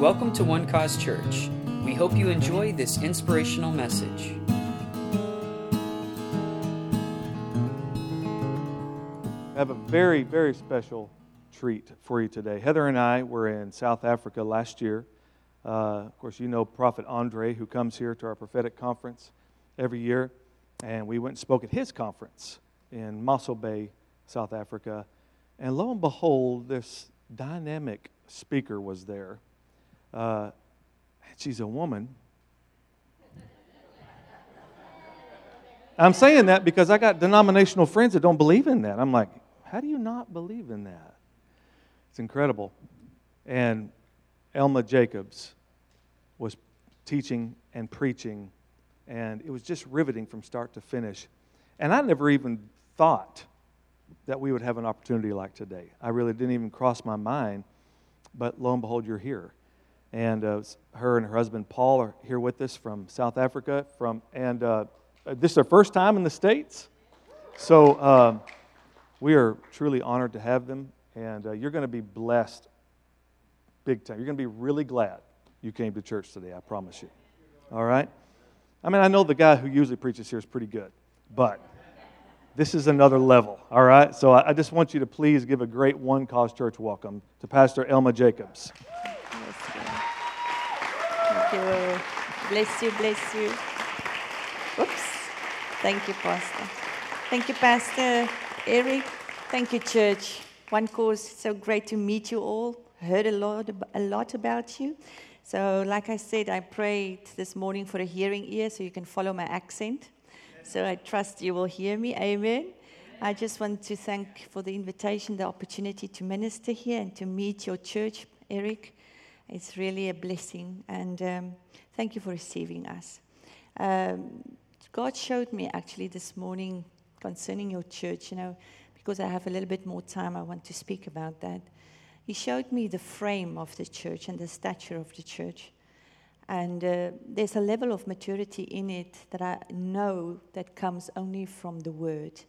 Welcome to One Cause Church. We hope you enjoy this inspirational message. I have a very, very special treat for you today. Heather and I were in South Africa last year. Uh, of course, you know Prophet Andre, who comes here to our prophetic conference every year. And we went and spoke at his conference in Mossel Bay, South Africa. And lo and behold, this dynamic speaker was there. Uh, she's a woman. I'm saying that because I got denominational friends that don't believe in that. I'm like, how do you not believe in that? It's incredible. And Elma Jacobs was teaching and preaching, and it was just riveting from start to finish. And I never even thought that we would have an opportunity like today. I really didn't even cross my mind, but lo and behold, you're here. And uh, her and her husband Paul are here with us from South Africa. From and uh, this is their first time in the states, so uh, we are truly honored to have them. And uh, you're going to be blessed, big time. You're going to be really glad you came to church today. I promise you. All right. I mean, I know the guy who usually preaches here is pretty good, but this is another level, all right? So I just want you to please give a great One Cause Church welcome to Pastor Elma Jacobs. You. Bless you, bless you. Oops. Thank you, Pastor. Thank you, Pastor Eric. Thank you, church. One Cause, so great to meet you all. Heard a lot, a lot about you. So, like I said, I prayed this morning for a hearing ear so you can follow my accent. So I trust you will hear me. Amen. I just want to thank for the invitation, the opportunity to minister here and to meet your church, Eric. It's really a blessing, and um, thank you for receiving us. Um, God showed me actually this morning concerning your church, you know, because I have a little bit more time, I want to speak about that. He showed me the frame of the church and the stature of the church. And uh, there's a level of maturity in it that I know that comes only from the word.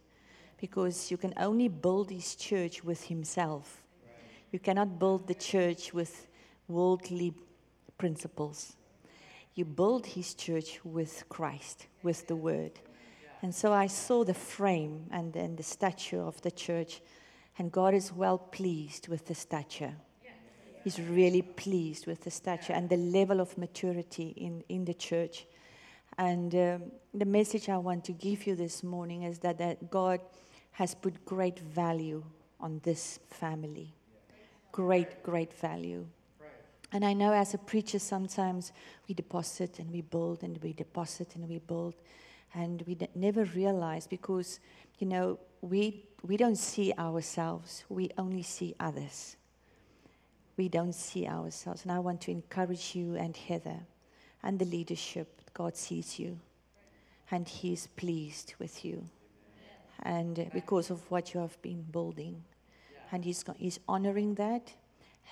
Because you can only build his church with himself. You cannot build the church with worldly principles. You build his church with Christ, with the word. And so I saw the frame and then the stature of the church, and God is well pleased with the stature. He's really pleased with the stature and the level of maturity in, in the church. And um, the message I want to give you this morning is that, that God has put great value on this family. Great, great value. And I know as a preacher, sometimes we deposit and we build and we deposit and we build. And we never realize because, you know, we, we don't see ourselves, we only see others. We don't see ourselves. And I want to encourage you and Heather and the leadership. God sees you and He is pleased with you. And because of what you have been building. And He's, he's honoring that.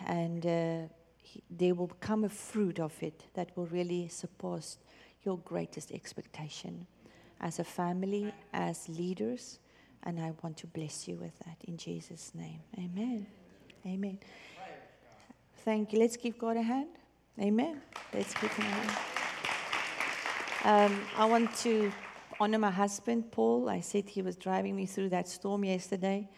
And uh, he, there will come a fruit of it that will really surpass your greatest expectation as a family, as leaders. And I want to bless you with that in Jesus' name. Amen. Amen. Thank you. Let's give God a hand. Amen. Let's give him a hand. Um, I want to honor my husband, Paul. I said he was driving me through that storm yesterday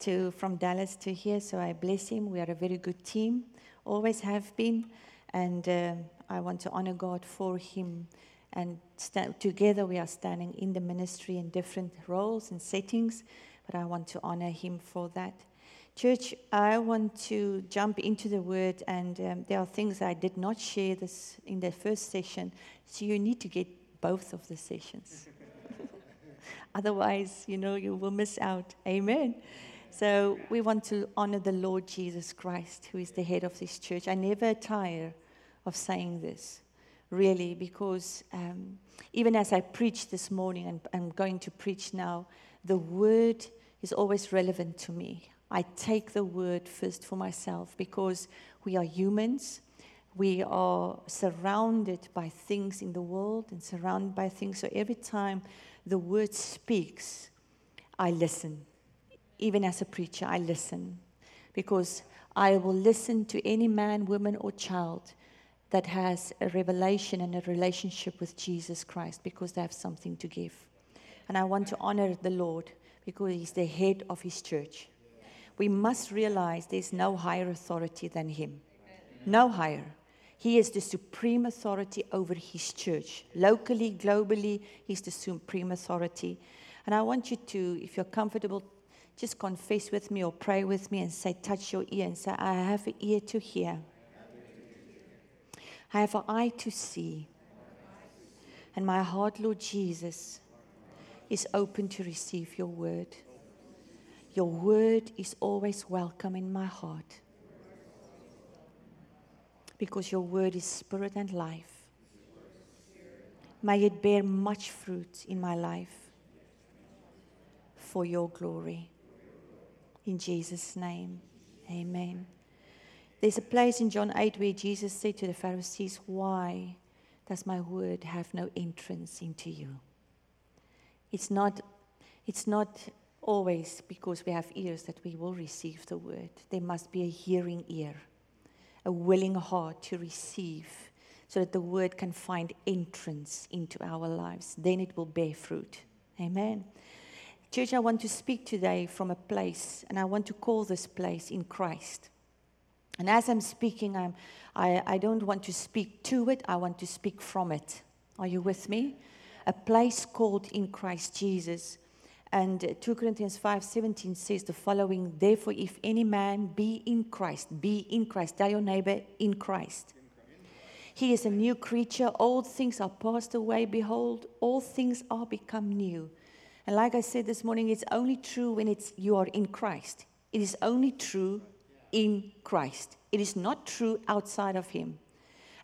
to, from Dallas to here, so I bless him. We are a very good team, always have been. And um, I want to honor God for him and st- together we are standing in the ministry in different roles and settings, but I want to honor him for that. Church, I want to jump into the word, and um, there are things I did not share this in the first session, so you need to get both of the sessions. Otherwise, you know, you will miss out. Amen. So we want to honor the Lord Jesus Christ, who is the head of this church. I never tire of saying this really, because um, even as I preach this morning and I'm going to preach now, the word is always relevant to me. I take the word first for myself because we are humans. We are surrounded by things in the world and surrounded by things. So every time the word speaks, I listen. Even as a preacher, I listen because I will listen to any man, woman, or child that has a revelation and a relationship with Jesus Christ because they have something to give. And I want to honor the Lord because He's the head of His church. We must realize there's no higher authority than Him. No higher. He is the supreme authority over His church. Locally, globally, He's the supreme authority. And I want you to, if you're comfortable, just confess with me or pray with me and say, touch your ear and say, I have an ear to hear. I have an eye to see. And my heart, Lord Jesus, is open to receive your word. Your word is always welcome in my heart because your word is spirit and life. May it bear much fruit in my life for your glory. In Jesus' name, amen. There's a place in John 8 where Jesus said to the Pharisees, Why does my word have no entrance into you? It's not, it's not always because we have ears that we will receive the word. There must be a hearing ear, a willing heart to receive so that the word can find entrance into our lives. Then it will bear fruit. Amen. Church, I want to speak today from a place, and I want to call this place in Christ. And as I'm speaking, I'm, I, I don't want to speak to it, I want to speak from it. Are you with me? A place called in Christ Jesus. And 2 Corinthians 5:17 says the following, therefore if any man be in Christ, be in Christ, tell your neighbor in Christ. He is a new creature, old things are passed away, behold, all things are become new. And like I said this morning, it's only true when it's you are in Christ. It is only true in Christ. It is not true outside of Him.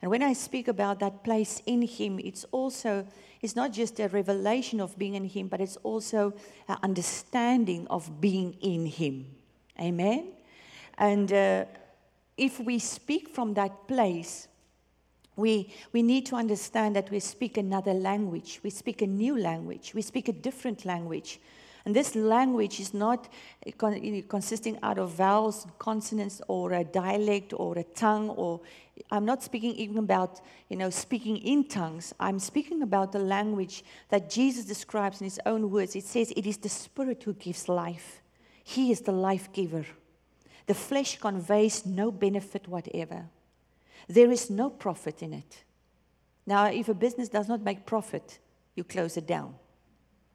And when I speak about that place in Him, it's also, it's not just a revelation of being in Him, but it's also an understanding of being in Him. Amen? And uh, if we speak from that place, we, we need to understand that we speak another language. We speak a new language. We speak a different language. And this language is not eh, eh, consisting out of vowels, consonants, or a dialect, or a tongue, or I'm not speaking even about, you know, speaking in tongues. I'm speaking about the language that Jesus describes in his own words. It says, It is the Spirit who gives life. He is the life giver. The flesh conveys no benefit whatever. There is no profit in it. Now, if a business does not make profit, you close it down.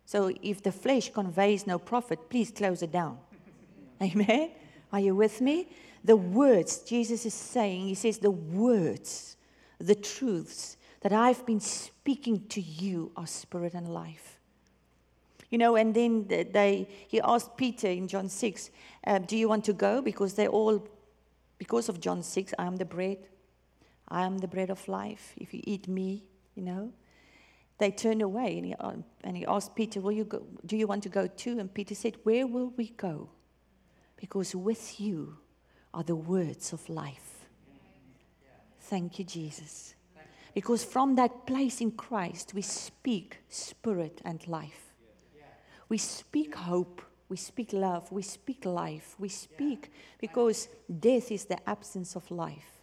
So if the flesh conveys no profit, please close it down. Amen? Are you with me? The words, Jesus is saying, He says, the words, the truths that I've been speaking to you are spirit and life. You know, and then they, he asked Peter in John 6, uh, Do you want to go? Because they all, because of John 6, I am the bread. I am the bread of life. If you eat me, you know, they turned away and he, uh, and he asked Peter, will you go, Do you want to go too? And Peter said, Where will we go? Because with you are the words of life. Thank you, Jesus. Because from that place in Christ, we speak spirit and life. We speak hope. We speak love. We speak life. We speak because death is the absence of life.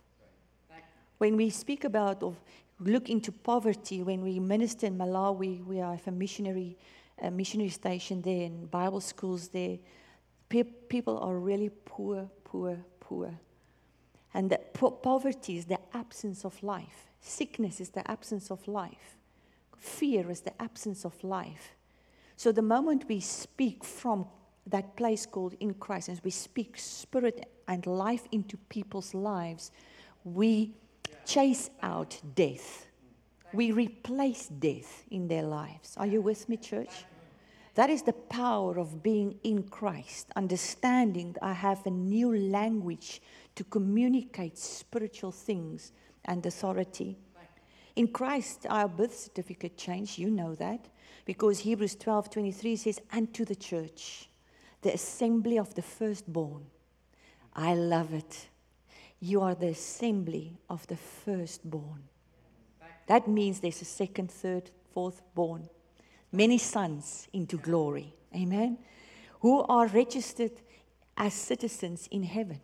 When we speak about of look into poverty. When we minister in Malawi, we have a missionary, a missionary station there and Bible schools there. Pe- people are really poor, poor, poor. And po- poverty is the absence of life. Sickness is the absence of life. Fear is the absence of life. So the moment we speak from that place called in Christ, and we speak spirit and life into people's lives, we chase out death. We replace death in their lives. Are you with me, church? That is the power of being in Christ, understanding that I have a new language to communicate spiritual things and authority. In Christ, our birth certificate changed. You know that. Because Hebrews 12 23 says, And to the church, the assembly of the firstborn. I love it. You are the assembly of the firstborn. That means there's a second, third, fourth born. Many sons into glory. Amen. Who are registered as citizens in heaven.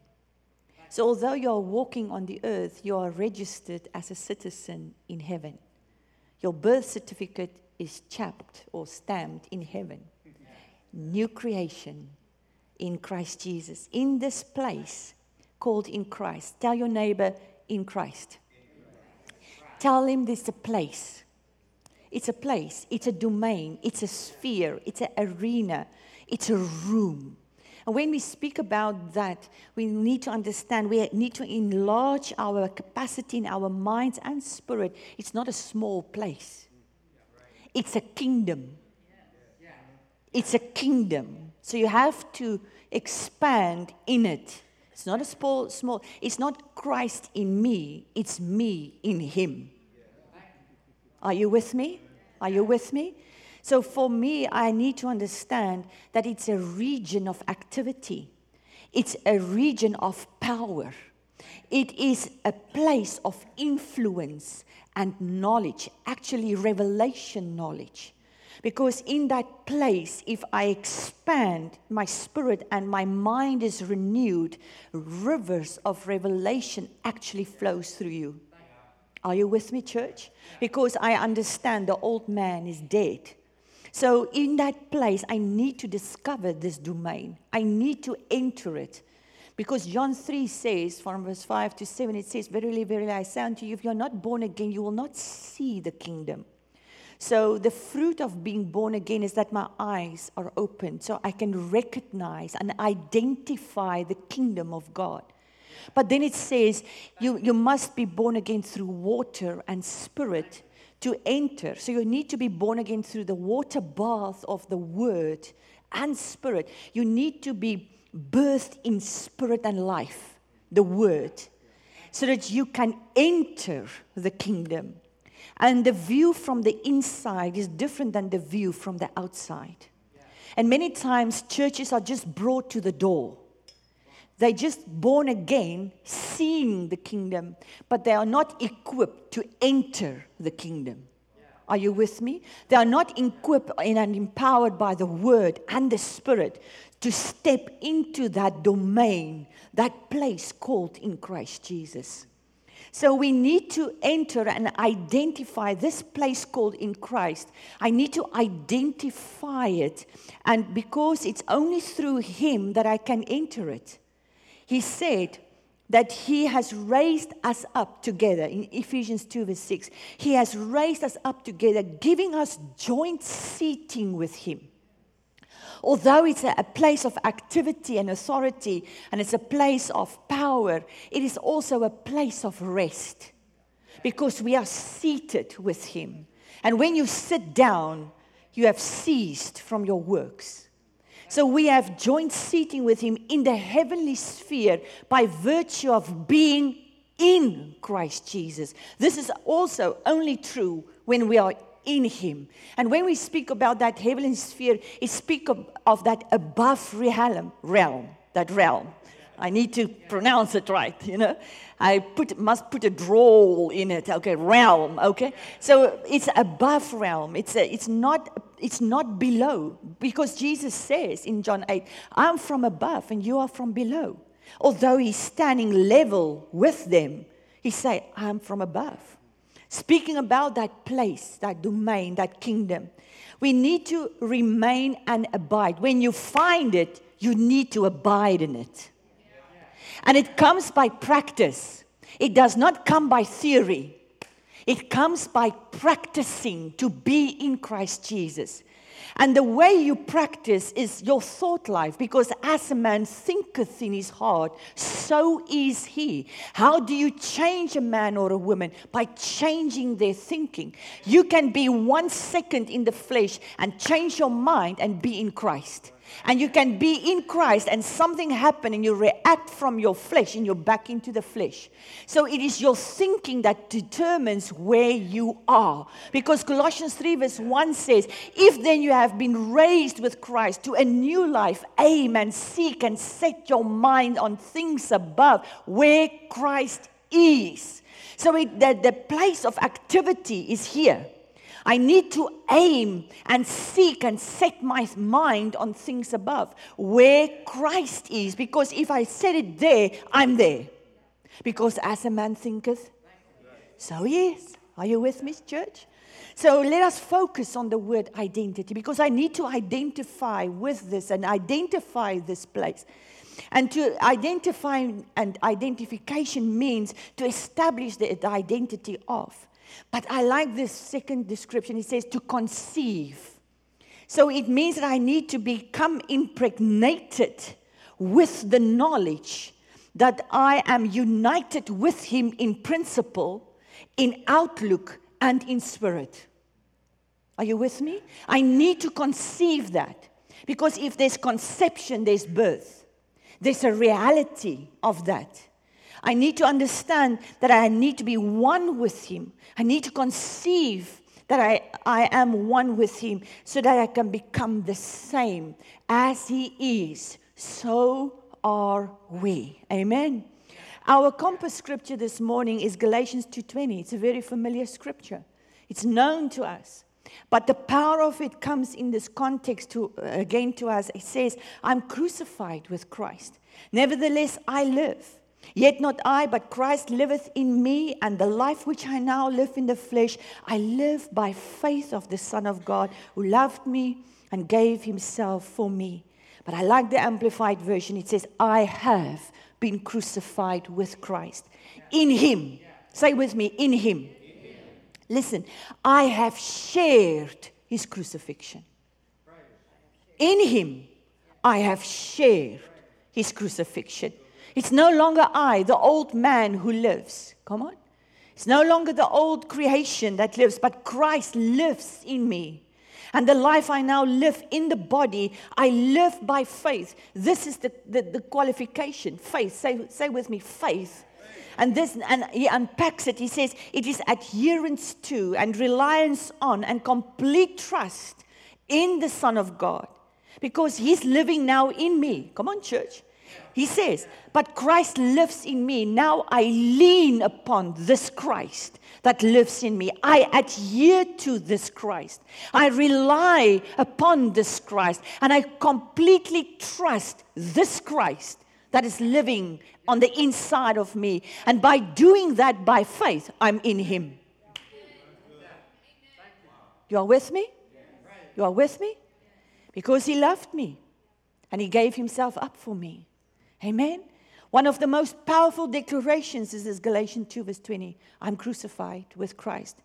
So, although you're walking on the earth, you are registered as a citizen in heaven. Your birth certificate is chapped or stamped in heaven. New creation in Christ Jesus. In this place called in Christ. Tell your neighbor, in Christ. Tell him this is a place. It's a place, it's a domain, it's a sphere, it's an arena, it's a room. And when we speak about that, we need to understand, we need to enlarge our capacity in our minds and spirit. It's not a small place, it's a kingdom. It's a kingdom. So you have to expand in it. It's not a small, small, it's not Christ in me, it's me in him. Are you with me? Are you with me? So for me, I need to understand that it's a region of activity, it's a region of power, it is a place of influence and knowledge, actually, revelation knowledge. Because in that place, if I expand my spirit and my mind is renewed, rivers of revelation actually flows through you. Are you with me, church? Because I understand the old man is dead. So, in that place, I need to discover this domain. I need to enter it. Because John 3 says, from verse 5 to 7, it says, Verily, verily, I say unto you, if you're not born again, you will not see the kingdom. So, the fruit of being born again is that my eyes are opened so I can recognize and identify the kingdom of God. But then it says, you, you must be born again through water and spirit to enter. So you need to be born again through the water bath of the word and spirit. You need to be birthed in spirit and life, the word, so that you can enter the kingdom. And the view from the inside is different than the view from the outside. And many times churches are just brought to the door. They're just born again, seeing the kingdom, but they are not equipped to enter the kingdom. Are you with me? They are not equipped and empowered by the word and the spirit to step into that domain, that place called in Christ Jesus. So we need to enter and identify this place called in Christ. I need to identify it. And because it's only through Him that I can enter it he said that he has raised us up together in Ephesians 2, verse 6. He has raised us up together, giving us joint seating with him. Although it's a, place of activity and authority, and it's a place of power, it is also a place of rest because we are seated with him. And when you sit down, you have ceased from your works. So we have joint seating with him in the heavenly sphere by virtue of being in Christ Jesus. This is also only true when we are in him. And when we speak about that heavenly sphere, it speaks of, of that above realm, realm, that realm. I need to pronounce it right, you know. I put, must put a drawl in it, okay, realm, okay. So it's above realm. It's, a, it's, not, it's not below because Jesus says in John 8, I'm from above and you are from below. Although he's standing level with them, he say, I'm from above. Speaking about that place, that domain, that kingdom, we need to remain and abide. When you find it, you need to abide in it. And it comes by practice, it does not come by theory. It comes by practicing to be in Christ Jesus. And the way you practice is your thought life, because as a man thinketh in his heart, so is he. How do you change a man or a woman? By changing their thinking. You can be one second in the flesh and change your mind and be in Christ. And you can be in Christ and something happen and you react from your flesh and you're back into the flesh. So it is your thinking that determines where you are. Because Colossians 3 verse 1 says, If then you have been raised with Christ to a new life, aim and seek and set your mind on things above where Christ is. So it, the, the place of activity is here. I need to aim and seek and set my mind on things above, where Christ is, because if I set it there, I'm there. Because as a man thinketh, so he is. Are you with me, church? So let us focus on the word identity because I need to identify with this and identify this place. And to identify and identification means to establish the identity of. But I like this second description. It says to conceive. So it means that I need to become impregnated with the knowledge that I am united with Him in principle, in outlook, and in spirit. Are you with me? I need to conceive that. Because if there's conception, there's birth. There's a reality of that. I need to understand that I need to be one with Him. I need to conceive that I, I am one with Him so that I can become the same as He is. So are we. Amen. Our compass scripture this morning is Galatians 2:20. It's a very familiar scripture. It's known to us. But the power of it comes in this context to again to us. It says, "I'm crucified with Christ. Nevertheless I live. Yet not I, but Christ liveth in me, and the life which I now live in the flesh, I live by faith of the Son of God who loved me and gave himself for me." But I like the amplified version. It says, "I have been crucified with Christ. In him. Say with me, in him. Listen, I have shared his crucifixion. In him, I have shared his crucifixion. It's no longer I, the old man who lives. Come on. It's no longer the old creation that lives, but Christ lives in me. And the life I now live in the body, I live by faith. This is the, the, the qualification faith. Say, say with me, faith. And this, and he unpacks it. He says it is adherence to and reliance on and complete trust in the Son of God because he's living now in me. Come on, church. He says, But Christ lives in me. Now I lean upon this Christ that lives in me. I adhere to this Christ. I rely upon this Christ. And I completely trust this Christ that is living on the inside of me. And by doing that by faith, I'm in Him. You are with me? You are with me? Because He loved me and He gave Himself up for me. Amen? One of the most powerful declarations is this Galatians 2, verse 20. I'm crucified with Christ.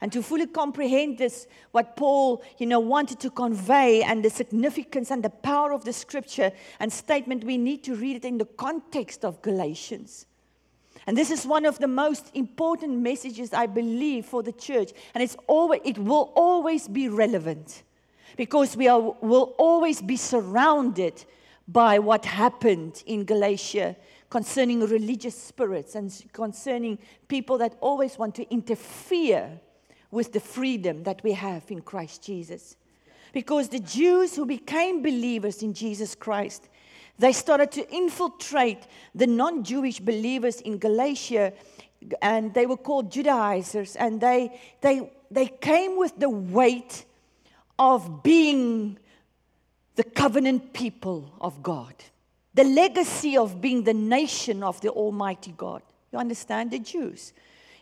And to fully comprehend this, what Paul, you know, wanted to convey and the significance and the power of the scripture and statement, we need to read it in the context of Galatians. And this is one of the most important messages I believe for the church. And it's always, it will always be relevant because we are, will always be surrounded by what happened in Galatia concerning religious spirits and concerning people that always want to interfere with the freedom that we have in Christ Jesus. Because the Jews who became believers in Jesus Christ, they started to infiltrate the non Jewish believers in Galatia, and they were called Judaizers, and they, they, they came with the weight of being the covenant people of God, the legacy of being the nation of the Almighty God. You understand? The Jews.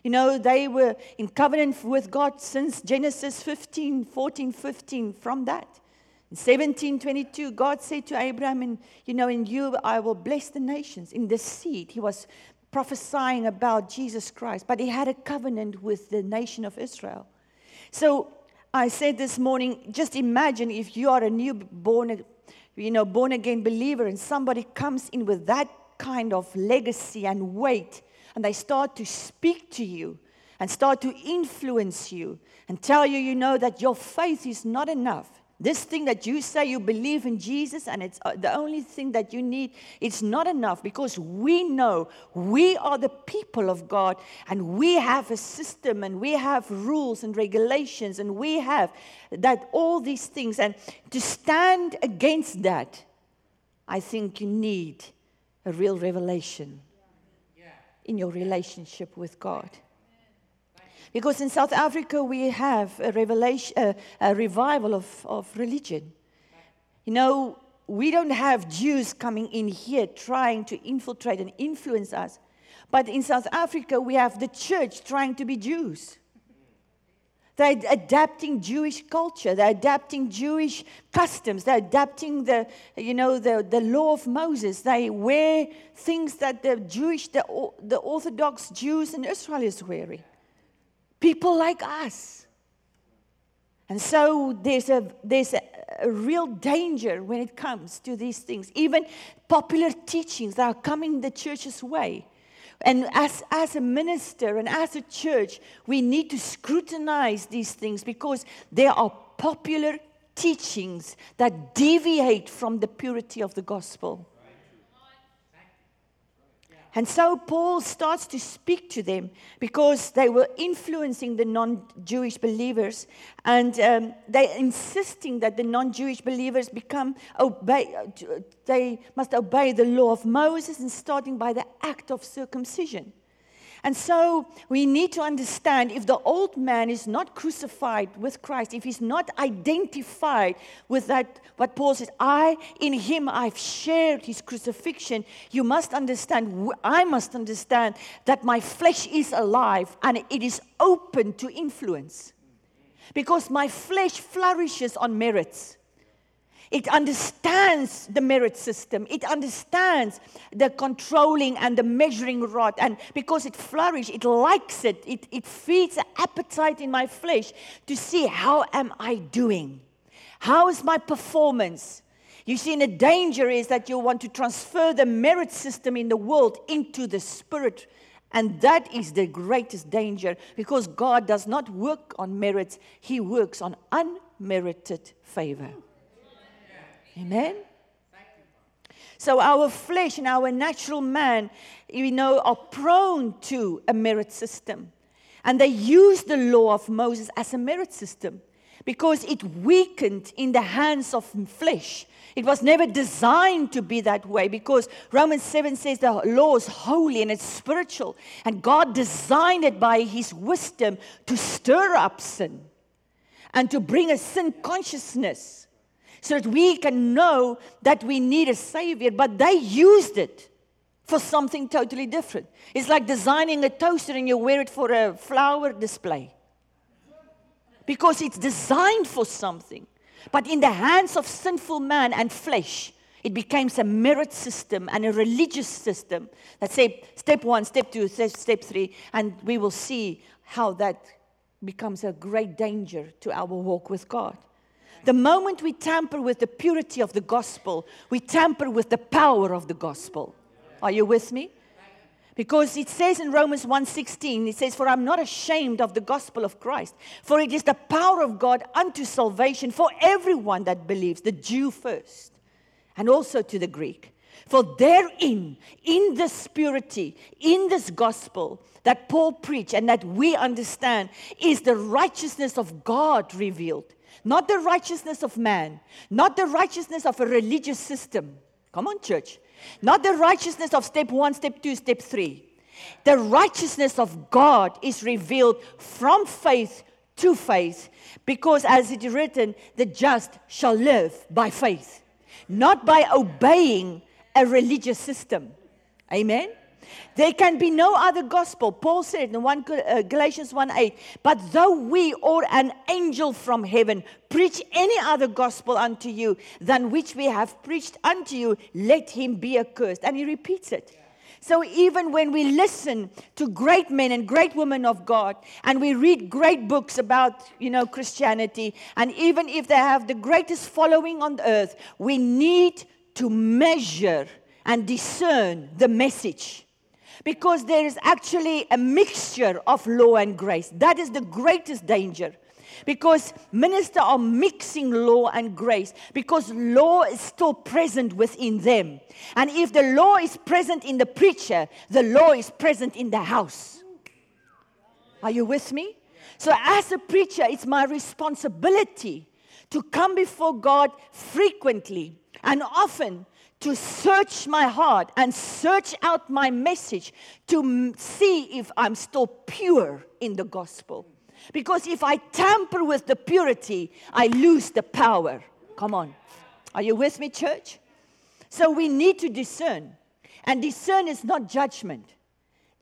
You know, they were in covenant with God since Genesis 15, 14, 15, from that. In 1722, God said to Abraham, and you know, in you I will bless the nations. In the seed, he was prophesying about Jesus Christ, but he had a covenant with the nation of Israel. So I said this morning, just imagine if you are a new born, you know, born again believer, and somebody comes in with that kind of legacy and weight and they start to speak to you and start to influence you and tell you, you know, that your faith is not enough. This thing that you say you believe in Jesus and it's uh, the only thing that you need, it's not enough because we know we are the people of God and we have a system and we have rules and regulations and we have that all these things. And to stand against that, I think you need a real revelation in your relationship with God. Because in South Africa, we have a, revelation, a revival of, of religion. You know, we don't have Jews coming in here trying to infiltrate and influence us, But in South Africa, we have the church trying to be Jews. They're adapting Jewish culture. They're adapting Jewish customs. They're adapting the, you know, the, the law of Moses. They wear things that the Jewish, the, the Orthodox Jews in Israel is wearing. People like us. And so there's a, there's a, a real danger when it comes to these things. Even popular teachings that are coming the church's way and as, as a minister and as a church, we need to scrutinize these things because there are popular teachings that deviate from the purity of the gospel. And so Paul starts to speak to them because they were influencing the non Jewish believers and um, they're insisting that the non Jewish believers become obey, they must obey the law of Moses and starting by the act of circumcision. And so we need to understand if the old man is not crucified with Christ, if he's not identified with that, what Paul says, I, in him, I've shared his crucifixion, you must understand, I must understand that my flesh is alive and it is open to influence. Because my flesh flourishes on merits. It understands the merit system. It understands the controlling and the measuring rod. And because it flourishes, it likes it. It, it feeds an appetite in my flesh to see how am I doing? How is my performance? You see, the danger is that you want to transfer the merit system in the world into the spirit. And that is the greatest danger because God does not work on merits, He works on unmerited favor. Amen? So our flesh and our natural man, you know, are prone to a merit system. And they use the law of Moses as a merit system because it weakened in the hands of flesh. It was never designed to be that way because Romans 7 says the law is holy and it's spiritual. And God designed it by his wisdom to stir up sin and to bring a sin consciousness so that we can know that we need a savior. But they used it for something totally different. It's like designing a toaster and you wear it for a flower display. Because it's designed for something. But in the hands of sinful man and flesh, it becomes a merit system and a religious system that say step one, step two, step three, and we will see how that becomes a great danger to our walk with God. The moment we tamper with the purity of the gospel, we tamper with the power of the gospel. Are you with me? Because it says in Romans 1:16, it says, For I'm not ashamed of the gospel of Christ, for it is the power of God unto salvation for everyone that believes, the Jew first, and also to the Greek. For therein, in this purity, in this gospel that Paul preached and that we understand, is the righteousness of God revealed not the righteousness of man, not the righteousness of a religious system. Come on, church. Not the righteousness of step one, step two, step three. The righteousness of God is revealed from faith to faith, because as it is written, the just shall live by faith, not by obeying a religious system. Amen? There can be no other gospel. Paul said in 1 uh, Galatians 1 8, but though we or an angel from heaven preach any other gospel unto you than which we have preached unto you, let him be accursed. And he repeats it. So even when we listen to great men and great women of God, and we read great books about, you know, Christianity, and even if they have the greatest following on earth, we need to measure and discern the message because there is actually a mixture of law and grace. That is the greatest danger. Because ministers are mixing law and grace because law is still present within them. And if the law is present in the preacher, the law is present in the house. Are you with me? So, as a preacher, it's my responsibility to come before God frequently and often to search my heart and search out my message to see if I'm still pure in the gospel. Because if I tamper with the purity, I lose the power. Come on. Are you with me, church? So we need to discern. And discern is not judgment,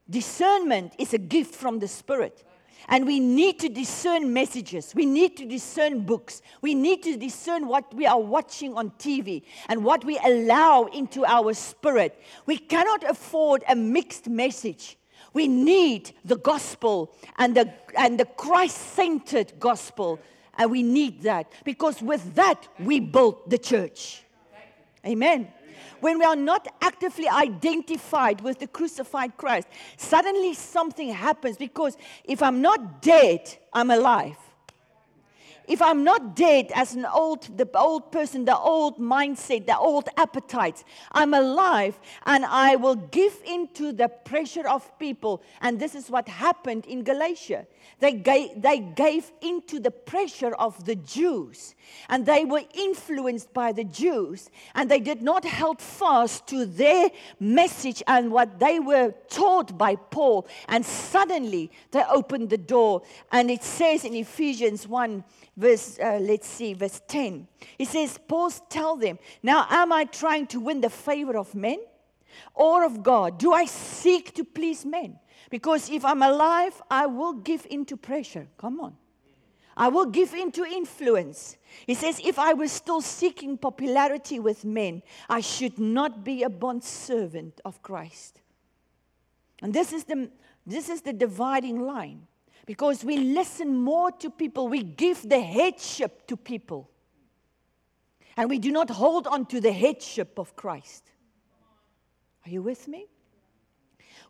Discernment is a gift from the Spirit. And we need to discern messages. We need to discern books. We need to discern what we are watching on TV and what we allow into our spirit. We cannot afford a mixed message. We need the gospel and the, and the Christ centered gospel. And we need that because with that, we build the church. Amen when we are not actively identified with the crucified Christ, suddenly something happens because if I'm not dead, I'm alive. If I'm not dead as an old, the old person, the old mindset, the old appetites, I'm alive and I will give into the pressure of people. And this is what happened in Galatia. They gave, they gave into the pressure of the Jews, and they were influenced by the Jews, and they did not hold fast to their message and what they were taught by Paul. And suddenly they opened the door, and it says in Ephesians 1, verse, uh, let's see, verse 10, He says, Paul tell them, Now am I trying to win the favor of men or of God? Do I seek to please men? Because if I'm alive, I will give into pressure. Come on. I will give into influence. He says, if I was still seeking popularity with men, I should not be a bond servant of Christ. And this is the, this is the dividing line. Because we listen more to people, we give the headship to people. And we do not hold on to the headship of Christ. Are you with me?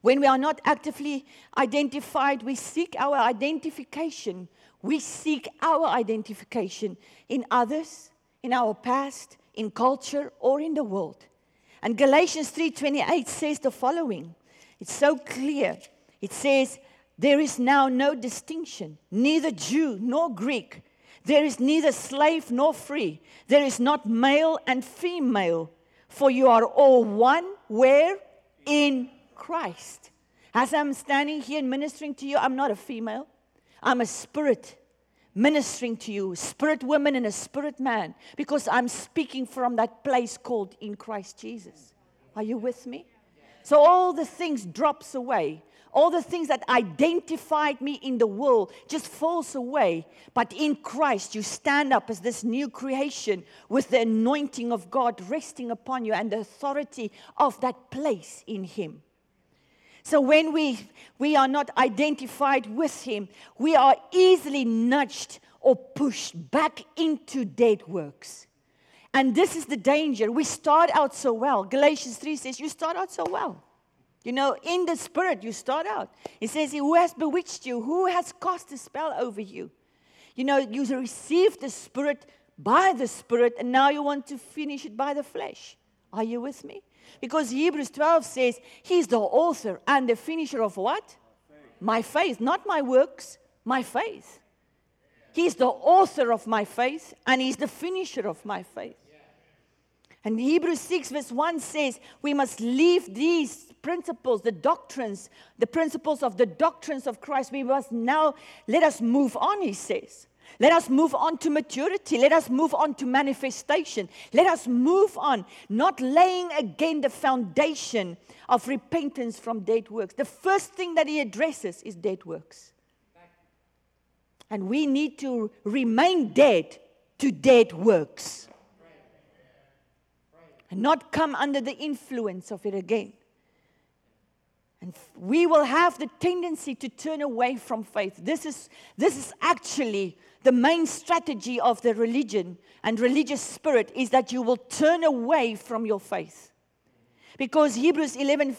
When we are not actively identified, we seek our identification. We seek our identification in others, in our past, in culture, or in the world. And Galatians 3:28 says the following. It's so clear. It says, "There is now no distinction, neither Jew nor Greek. There is neither slave nor free. There is not male and female, for you are all one where in Christ. As I'm standing here and ministering to you, I'm not a female, I'm a spirit ministering to you, spirit woman and a spirit man, because I'm speaking from that place called in Christ Jesus. Are you with me? So all the things drops away. All the things that identified me in the world just falls away. But in Christ, you stand up as this new creation with the anointing of God resting upon you and the authority of that place in Him. So when we, we are not identified with Him, we are easily nudged or pushed back into dead works. And this is the danger. We start out so well. Galatians 3 says, You start out so well. You know, in the spirit, you start out. It says, Who has bewitched you? Who has cast a spell over you? You know, you received the spirit by the spirit, and now you want to finish it by the flesh. Are you with me? Because Hebrews 12 says, He's the author and the finisher of what? My faith, not my works, my faith. He's the author of my faith and He's the finisher of my faith. And Hebrews 6, verse 1 says, We must leave these principles, the doctrines, the principles of the doctrines of Christ. We must now let us move on, he says. Let us move on to maturity. Let us move on to manifestation. Let us move on, not laying again the foundation of repentance from dead works. The first thing that he addresses is dead works. And we need to remain dead to dead works and not come under the influence of it again. And we will have the tendency to turn away from faith. This is, this is actually the main strategy of the religion and religious spirit is that you will turn away from your faith. Because Hebrews 11,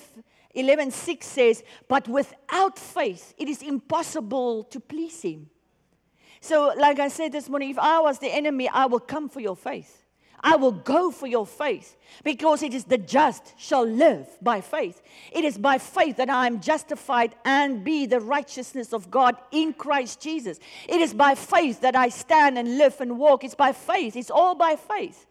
11 6 says, But without faith, it is impossible to please Him. So, like I said this morning, if I was the enemy, I will come for your faith. I will go for your faith because it is the just shall live by faith. It is by faith that I am justified and be the righteousness of God in Christ Jesus. It is by faith that I stand and live and walk. It's by faith. It's all by faith.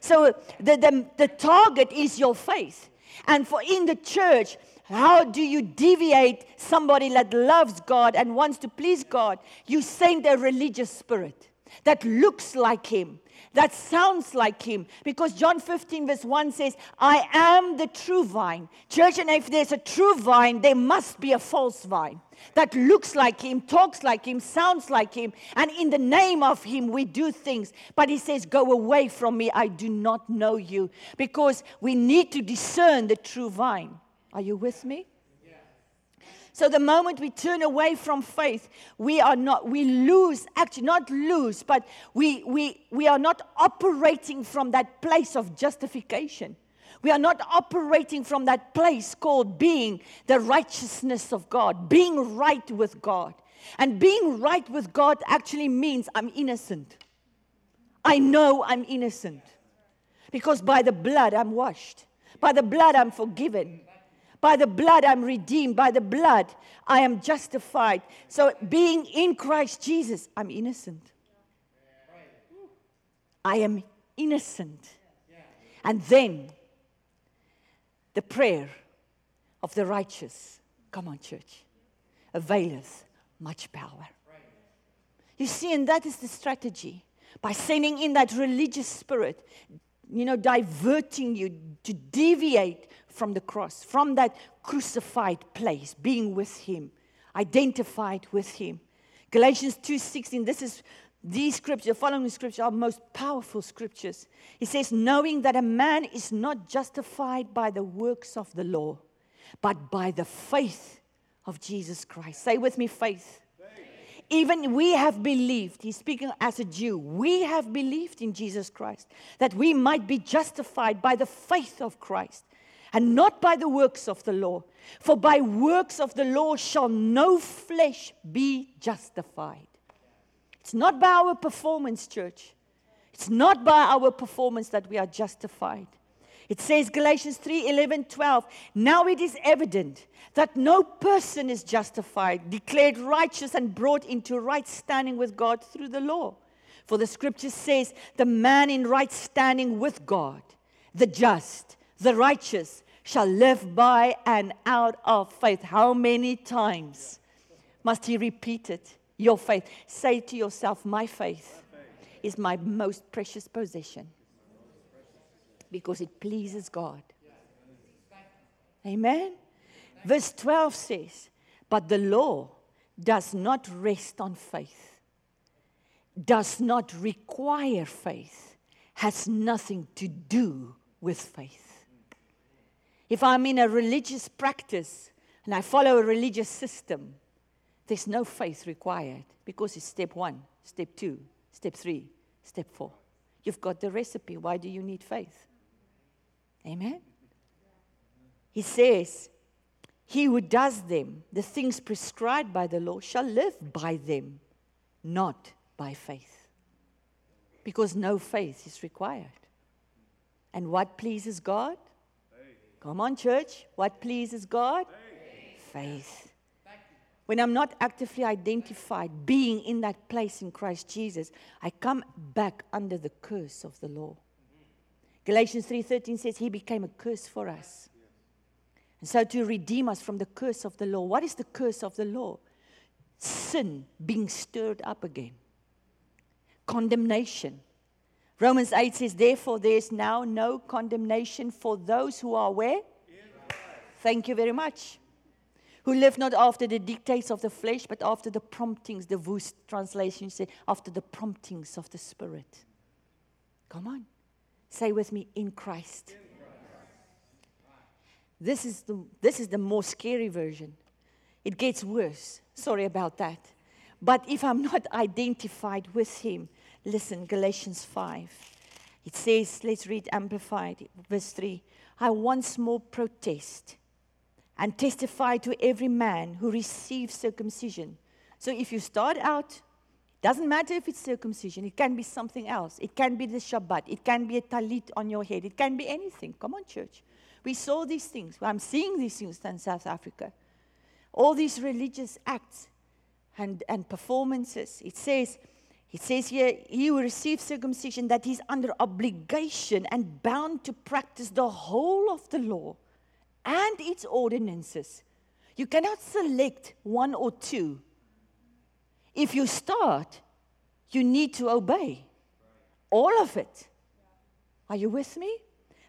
So the, the, the target is your faith. And for in the church, how do you deviate somebody that loves God and wants to please God? You send a religious spirit that looks like Him, that sounds like him. Because John 15, verse 1 says, I am the true vine. Church, and if there's a true vine, there must be a false vine that looks like him, talks like him, sounds like him, and in the name of him we do things. But he says, Go away from me, I do not know you. Because we need to discern the true vine. Are you with me? So the moment we turn away from faith, we are not, we lose, actually not lose, but we, we, we are not operating from that place of justification. We are not operating from that place called being the righteousness of God, being right with God. And being right with God actually means I'm innocent. I know I'm innocent. Because by the blood I'm washed, by the blood I'm forgiven. By the blood, I'm redeemed. By the blood, I am justified. So, being in Christ Jesus, I'm innocent. I am innocent. And then, the prayer of the righteous, come on, church, availeth much power. You see, and that is the strategy. By sending in that religious spirit, you know, diverting you to deviate from the cross, from that crucified place, being with him, identified with him. Galatians 2:16, this is these scriptures, the following scriptures are most powerful scriptures. He says, knowing that a man is not justified by the works of the law, but by the faith of Jesus Christ. Say with me, faith. Even we have believed, he's speaking as a Jew, we have believed in Jesus Christ that we might be justified by the faith of Christ and not by the works of the law. For by works of the law shall no flesh be justified. It's not by our performance, church. It's not by our performance that we are justified. It says Galatians 3 11, 12. Now it is evident that no person is justified, declared righteous, and brought into right standing with God through the law. For the scripture says, the man in right standing with God, the just, the righteous shall live by and out of faith. How many times must he repeat it? Your faith. Say to yourself, My faith is my most precious possession because it pleases God. Amen. Verse 12 says, But the law does not rest on faith, does not require faith, has nothing to do with faith. If I'm in a religious practice and I follow a religious system, there's no faith required because it's step one, step two, step three, step four. You've got the recipe. Why do you need faith? Amen? He says, He who does them, the things prescribed by the law, shall live by them, not by faith. Because no faith is required. And what pleases God? Come on, church. What pleases God? Faith. When I'm not actively identified, being in that place in Christ Jesus, I come back under the curse of the law. Galatians 3:13 says he became a curse for us. And so to redeem us from the curse of the law. What is the curse of the law? Sin being stirred up again. Condemnation. Romans 8 says, Therefore, there is now no condemnation for those who are where? Thank you very much. Who live not after the dictates of the flesh, but after the promptings, the Wuest translation says, after the promptings of the Spirit. Come on. Say with me, in Christ. This is the, this is the more scary version. It gets worse. Sorry about that. But if I'm not identified with Him, Listen, Galatians 5. It says, let's read Amplified, verse 3. I once more protest and testify to every man who receives circumcision. So if you start out, doesn't matter if it's circumcision, it can be something else. It can be the Shabbat, it can be a talit on your head, it can be anything. Come on, church. We saw these things. I'm seeing these things in South Africa. All these religious acts and, and performances. It says, he says here, he who receives circumcision, that he's under obligation and bound to practice the whole of the law and its ordinances. You cannot select one or two. If you start, you need to obey. All of it. Are you with me?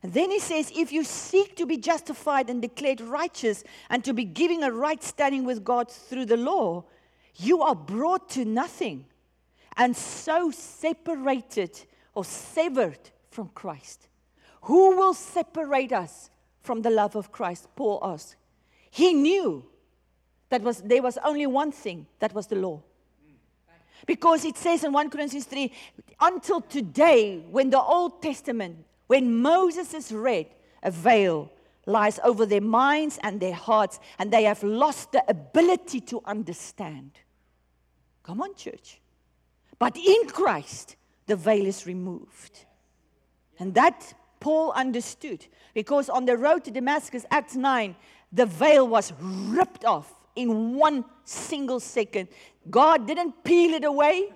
And then he says, if you seek to be justified and declared righteous and to be giving a right standing with God through the law, you are brought to nothing and so separated or severed from Christ. Who will separate us from the love of Christ? Paul asked. He knew that was, there was only one thing that was the law. Because it says in 1 Corinthians 3 until today, when the Old Testament, when Moses is read, a veil lies over their minds and their hearts, and they have lost the ability to understand. Come on, church. But in Christ, the veil is removed. And that Paul understood because on the road to Damascus, Acts 9, the veil was ripped off in one single second. God didn't peel it away,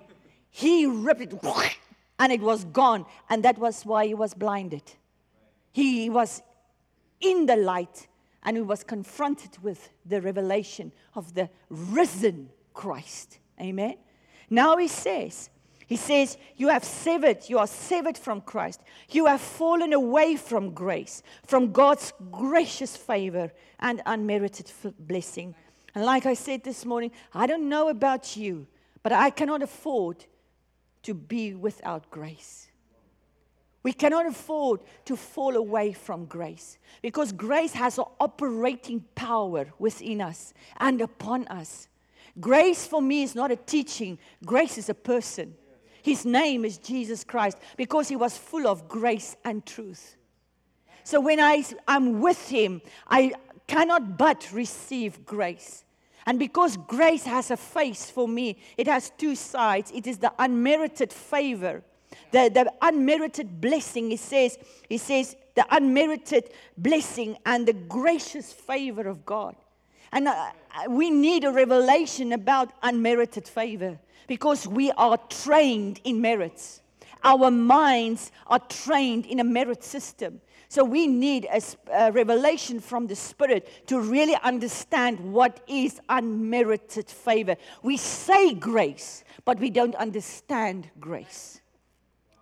He ripped it and it was gone. And that was why he was blinded. He was in the light and he was confronted with the revelation of the risen Christ. Amen. Now he says, he says, You have severed, you are severed from Christ. You have fallen away from grace, from God's gracious favor and unmerited blessing. And like I said this morning, I don't know about you, but I cannot afford to be without grace. We cannot afford to fall away from grace because grace has an operating power within us and upon us. Grace for me is not a teaching, grace is a person. His name is Jesus Christ because he was full of grace and truth. So when I, I'm with him, I cannot but receive grace. And because grace has a face for me, it has two sides. It is the unmerited favor, the, the unmerited blessing. He says, he says, the unmerited blessing and the gracious favor of God. And uh, we need a revelation about unmerited favor because we are trained in merits. Our minds are trained in a merit system. So we need a, a, revelation from the Spirit to really understand what is unmerited favor. We say grace, but we don't understand grace.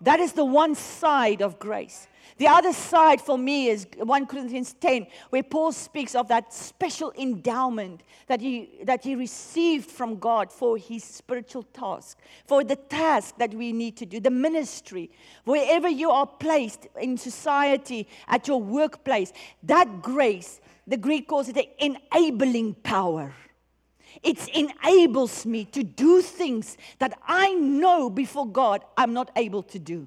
That is the one side of grace. The other side for me is 1 Corinthians 10, where Paul speaks of that special endowment that he, that he received from God for his spiritual task, for the task that we need to do, the ministry. Wherever you are placed in society, at your workplace, that grace, the Greek calls it the enabling power. It enables me to do things that I know before God I'm not able to do.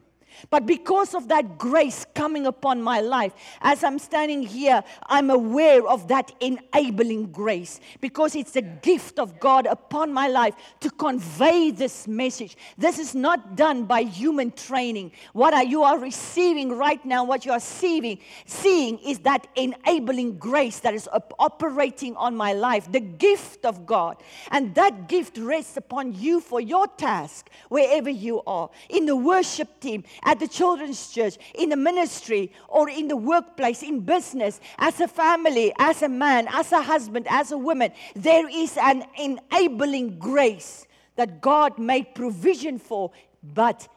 But because of that grace coming upon my life, as I'm standing here, I'm aware of that enabling grace because it's a gift of God upon my life to convey this message. This is not done by human training. What are, you are receiving right now, what you are seeing, seeing is that enabling grace that is op- operating on my life, the gift of God. And that gift rests upon you for your task, wherever you are, in the worship team at the children's church, in the ministry, or in the workplace, in business, as a family, as a man, as a husband, as a woman, there is an enabling grace that God made provision for, but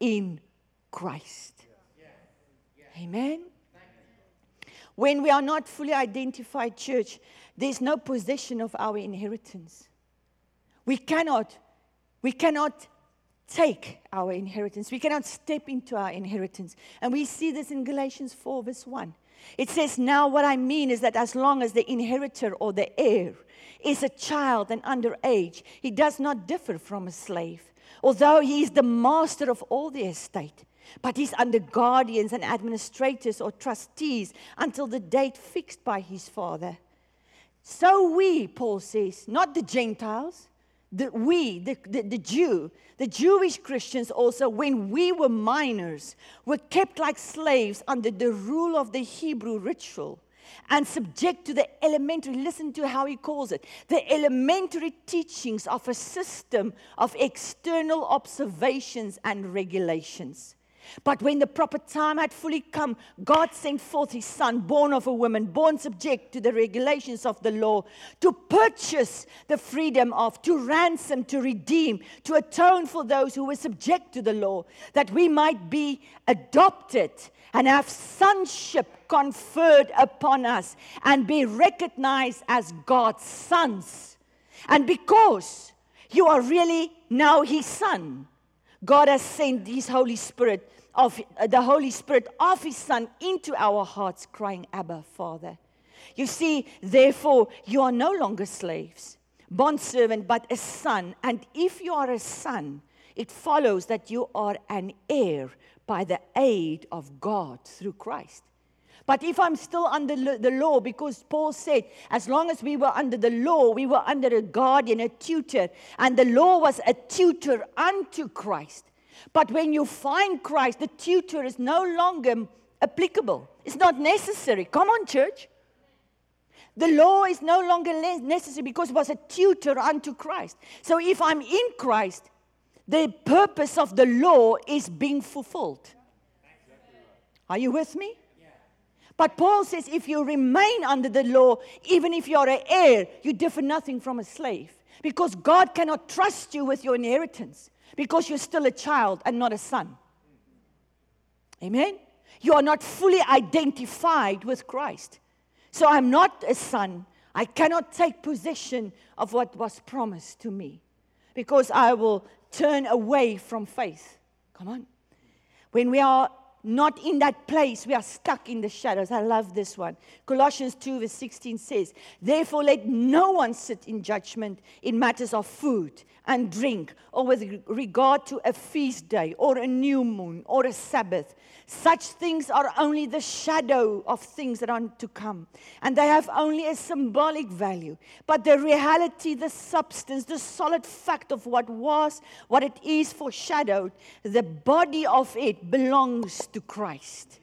in Christ. Amen. When we are not fully identified church, there's no possession of our inheritance. We cannot, we cannot take our inheritance. We cannot step into our inheritance. And we see this in Galatians 4, verse 1. It says, Now what I mean is that as long as the inheritor or the heir is a child and under age, he does not differ from a slave, although he is the master of all the estate. But he's under guardians and administrators or trustees until the date fixed by his father. So we, Paul says, not the Gentiles, the, we, the, the, the Jew, the Jewish Christians also, when we were minors, were kept like slaves under the rule of the Hebrew ritual and subject to the elementary, listen to how he calls it, the elementary teachings of a system of external observations and regulations. But when the proper time had fully come, God sent forth his son, born of a woman, born subject to the regulations of the law, to purchase the freedom of, to ransom, to redeem, to atone for those who were subject to the law, that we might be adopted and have sonship conferred upon us and be recognized as God's sons. And because you are really now his son, God has sent his Holy Spirit of uh, the Holy Spirit of his Son into our hearts, crying, Abba, Father. You see, therefore, you are no longer slaves, bondservant, but a son. And if you are a son, it follows that you are an heir by the aid of God through Christ. But if I'm still under the law, because Paul said, as long as we were under the law, we were under a guardian, a tutor, and the law was a tutor unto Christ. But when you find Christ, the tutor is no longer applicable. It's not necessary. Come on, church. The law is no longer necessary because it was a tutor unto Christ. So if I'm in Christ, the purpose of the law is being fulfilled. Are you with me? But Paul says if you remain under the law, even if you're an heir, you differ nothing from a slave. Because God cannot trust you with your inheritance because you're still a child and not a son. Amen? You are not fully identified with Christ. So I'm not a son. I cannot take possession of what was promised to me because I will turn away from faith. Come on. When we are not in that place. We are stuck in the shadows. I love this one. Colossians 2, verse 16 says, Therefore, let no one sit in judgment in matters of food and drink, or with regard to a feast day, or a new moon, or a Sabbath. Such things are only the shadow of things that are to come, and they have only a symbolic value. But the reality, the substance, the solid fact of what was, what it is foreshadowed, the body of it belongs to Christ.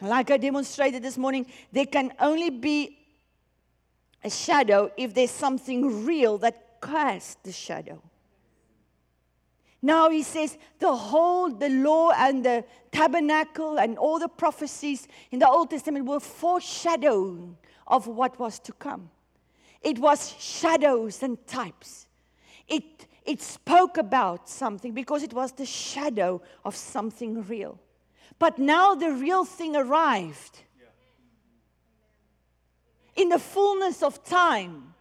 Like I demonstrated this morning, there can only be a shadow if there's something real that casts the shadow. Now he says the whole, the law and the tabernacle and all the prophecies in the Old Testament were foreshadowing of what was to come. It was shadows and types. It, it spoke about something because it was the shadow of something real. But now the real thing arrived. In the fullness of time,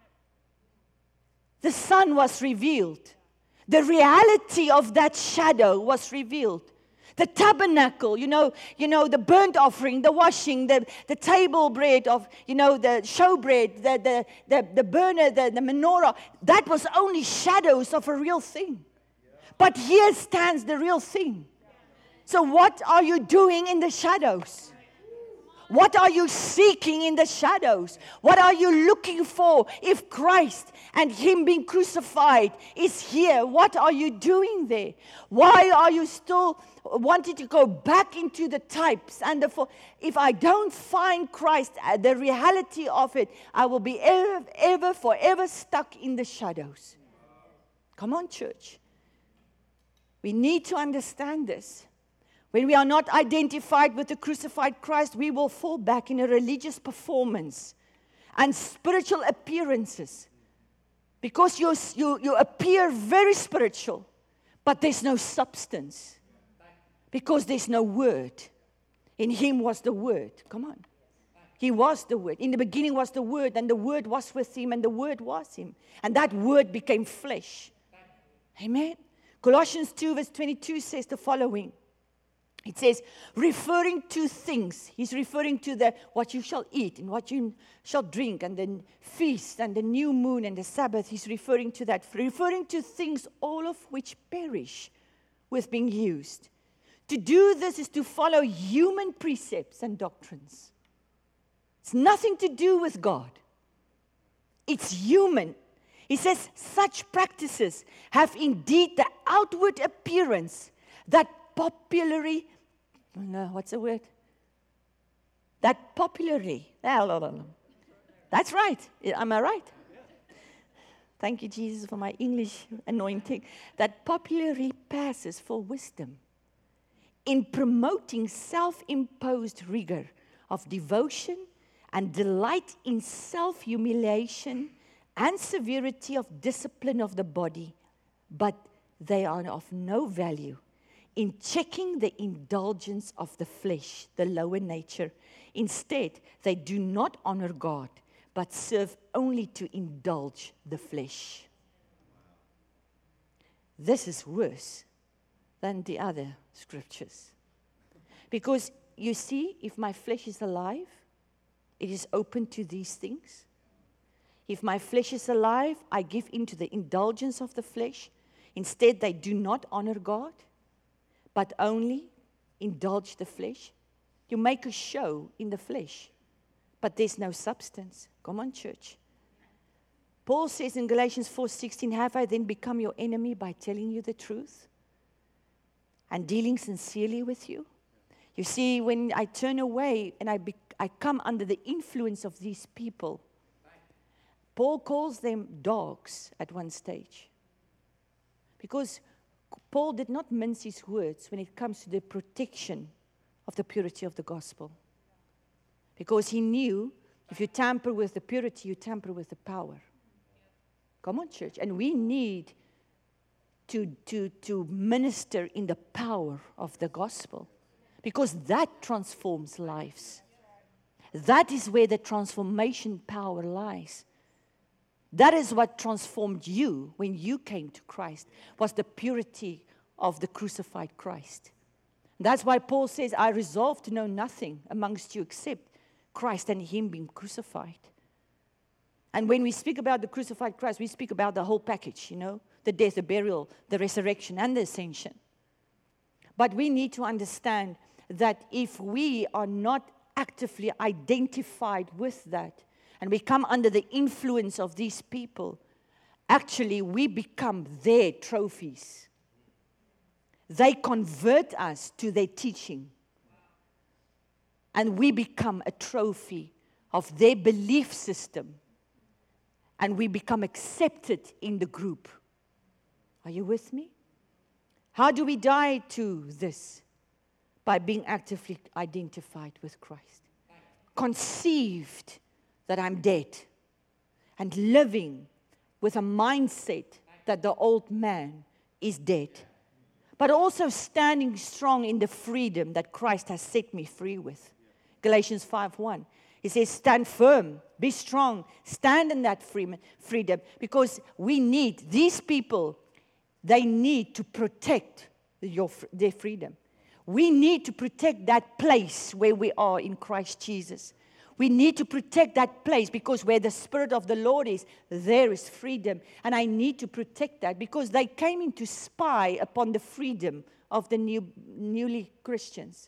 the son was revealed. The reality of that shadow was revealed. The tabernacle, you know, you know, the burnt offering, the washing, the, the table bread of, you know, the showbread, the, the, the, the burner, the, the menorah, that was only shadows of a real thing. But here stands the real thing. So, what are you doing in the shadows? What are you seeking in the shadows? What are you looking for if Christ and Him being crucified is here? What are you doing there? Why are you still wanting to go back into the types and the for, if I don't find Christ, uh, the reality of it, I will be ever, ever, forever stuck in the shadows. Come on, church. We need to understand this. When we are not identified with the crucified Christ, we will fall back in a religious performance and spiritual appearances. Because you, you, you appear very spiritual, but there's no substance. Because there's no word. In him was the word. Come on. He was the Word. In the beginning was the Word, and the Word was with Him, and the Word was Him. And that Word became flesh. Amen. Colossians 2, verse 22 says the following it says, referring to things. He's referring to the what you shall eat and what you shall drink, and the feast and the new moon and the Sabbath. He's referring to that, referring to things all of which perish with being used. To do this is to follow human precepts and doctrines. It's nothing to do with God. It's human. He says, such practices have indeed the outward appearance that popularly no, what's the word? That popularly. Ah, That's right. Am I right? Thank you, Jesus, for my English anointing. That popularly passes for wisdom. in promoting self imposed rigor of devotion and delight in self humiliation and severity of discipline of the body, but they are of no value in checking the indulgence of the flesh, the lower nature. Instead, they do not honor God, but serve only to indulge the flesh. This is worse than the other scriptures. Because you see, if my flesh is alive, it is open to these things. If my flesh is alive, I give into the indulgence of the flesh. Instead, they do not honor God, but only indulge the flesh. You make a show in the flesh, but there's no substance. Come on, church. Paul says in Galatians 4:16, "Have I then become your enemy by telling you the truth and dealing sincerely with you?" You see, when I turn away and I, be, I come under the influence of these people, Paul calls them dogs at one stage. Because Paul did not mince his words when it comes to the protection of the purity of the gospel. Because he knew if you tamper with the purity, you tamper with the power. Come on, church. And we need to, to, to minister in the power of the gospel because that transforms lives. That is where the transformation power lies. That is what transformed you when you came to Christ, was the purity of the crucified Christ. That's why Paul says, I resolve to know nothing amongst you except Christ and Him being crucified. And when we speak about the crucified Christ, we speak about the whole package, you know, the death, the burial, the resurrection, and the ascension. But we need to understand that if we are not actively identified with that and we come under the influence of these people, actually we become their trophies. They convert us to their teaching. And we become a trophy of their belief system. And we become accepted in the group. Are you with me? How do we die to this? By being actively identified with Christ. Conceived that I'm dead. And living with a mindset that the old man is dead but also standing strong in the freedom that Christ has set me free with. Galatians 5:1. He says, Stand firm, be strong, stand in that freedom because we need these people, they need to protect your, their freedom. We need to protect that place where we are in Christ Jesus. We need to protect that place because where the Spirit of the Lord is, there is freedom. And I need to protect that because they came in to spy upon the freedom of the new, newly Christians.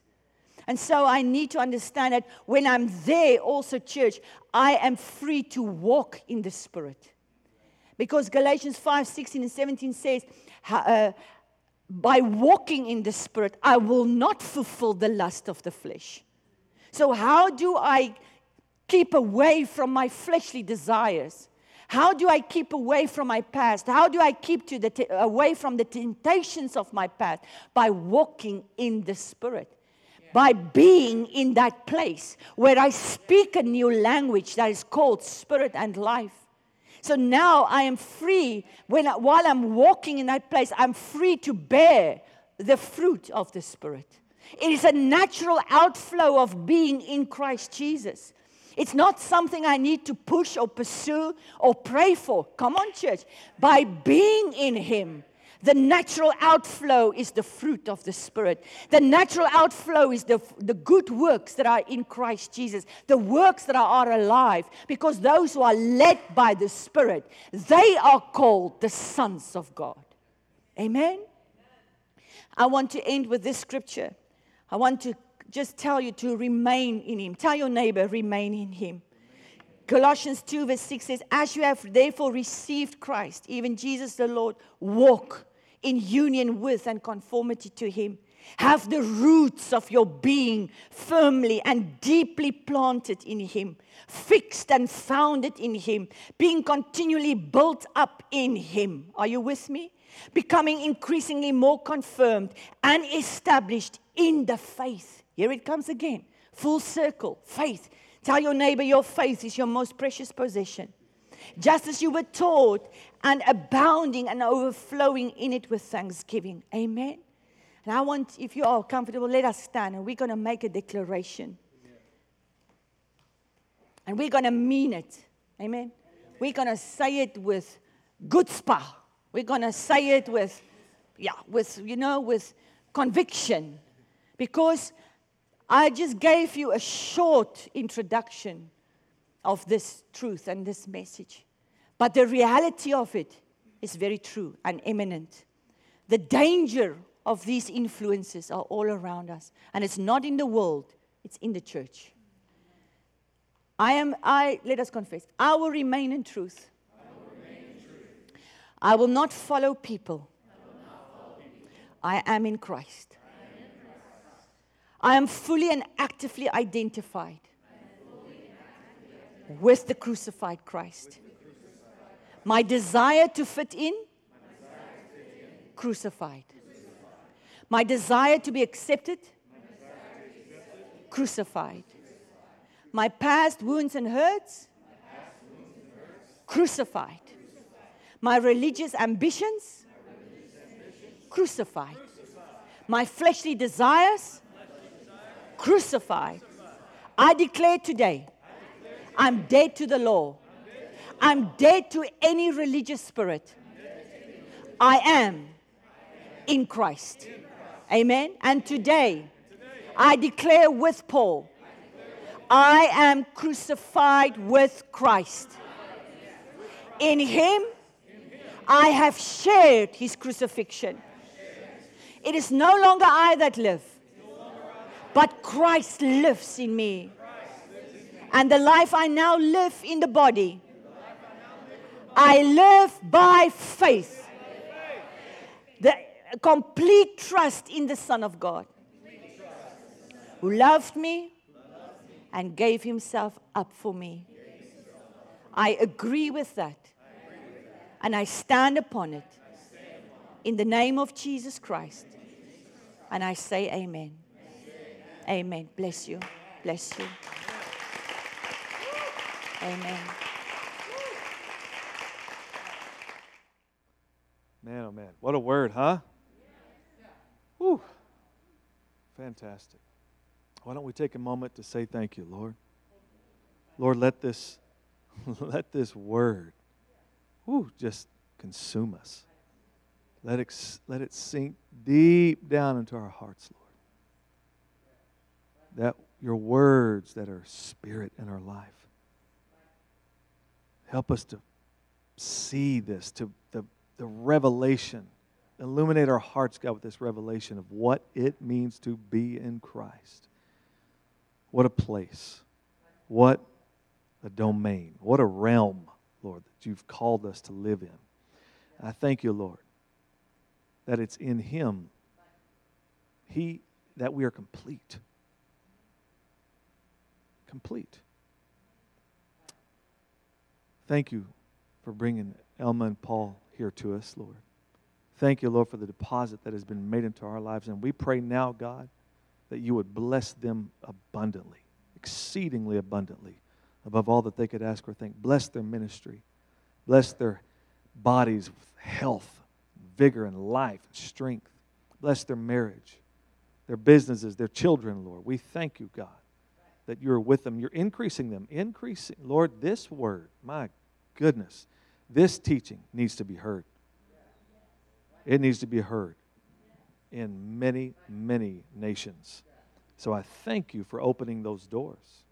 And so I need to understand that when I'm there, also, church, I am free to walk in the Spirit. Because Galatians 5 16 and 17 says, uh, by walking in the Spirit, I will not fulfill the lust of the flesh. So, how do I keep away from my fleshly desires? How do I keep away from my past? How do I keep to the t- away from the temptations of my past? By walking in the Spirit. By being in that place where I speak a new language that is called spirit and life. So now I am free. When, while I'm walking in that place, I'm free to bear the fruit of the Spirit. It is a natural outflow of being in Christ Jesus. It's not something I need to push or pursue or pray for. Come on, church. By being in Him, the natural outflow is the fruit of the Spirit. The natural outflow is the, the good works that are in Christ Jesus, the works that are, are alive, because those who are led by the Spirit, they are called the sons of God. Amen? I want to end with this scripture. I want to just tell you to remain in him. Tell your neighbor, remain in him. Colossians 2, verse 6 says, As you have therefore received Christ, even Jesus the Lord, walk in union with and conformity to him, Have the roots of your being firmly and deeply planted in Him, fixed and founded in Him, being continually built up in Him. Are you with me? Becoming increasingly more confirmed and established in the faith. Here it comes again. Full circle, faith. Tell your neighbor your faith is your most precious possession. Just as you were taught, and abounding and overflowing in it with thanksgiving. Amen. And I want, if you are comfortable, let us stand and we're going to make a declaration. And we're going to mean it. Amen. We're going to say it with good spa. We're going to say it with, yeah, with, you know, with conviction. Because I just gave you a short introduction of this truth and this message. But the reality of it is very true and imminent. The danger of these influences are all around us. And it's not in the world, it's in the church. I am, I, let us confess, I will remain in truth. I will not follow people. I am in Christ. I am fully and actively identified with the crucified Christ. My desire to fit in, crucified. My desire to be accepted, crucified. My past wounds and hurts, crucified. My religious ambitions, crucified. My fleshly desires, crucified. I declare today I'm dead to the law. I'm dead to any religious spirit. I am in Christ. Amen. And today, I declare with Paul, I am crucified with Christ. In him, I have shared his crucifixion. It is no longer I that live, but Christ lives in me. And the life I now live in the body, I live by faith. The complete trust in the Son of God who loved me and gave himself up for me. I agree with that. And I stand upon it in the name of Jesus Christ. And I say, Amen. Amen. Bless you. Bless you. Amen. Man, oh man. What a word, huh? Whew. Fantastic. Why don't we take a moment to say thank you, Lord? Lord, let this let this word whew, just consume us. Let it, let it sink deep down into our hearts, Lord. That your words that are spirit in our life. Help us to see this, to the, the revelation. Illuminate our hearts, God, with this revelation of what it means to be in Christ. What a place. What a domain. What a realm, Lord, that you've called us to live in. I thank you, Lord, that it's in Him, He, that we are complete. Complete. Thank you for bringing Elma and Paul here to us, Lord. Thank you, Lord, for the deposit that has been made into our lives. And we pray now, God, that you would bless them abundantly, exceedingly abundantly, above all that they could ask or think. Bless their ministry. Bless their bodies with health, vigor, and life, and strength. Bless their marriage, their businesses, their children, Lord. We thank you, God that you're with them. You're increasing them. Increasing. Lord, this word, my goodness, this teaching needs to be heard. It needs to be heard in many, many nations. So I thank you for opening those doors,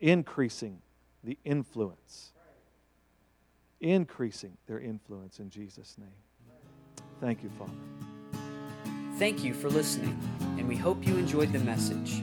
increasing the influence, increasing their influence in Jesus' name. Thank you, Father. Thank you for listening, and we hope you enjoyed the message.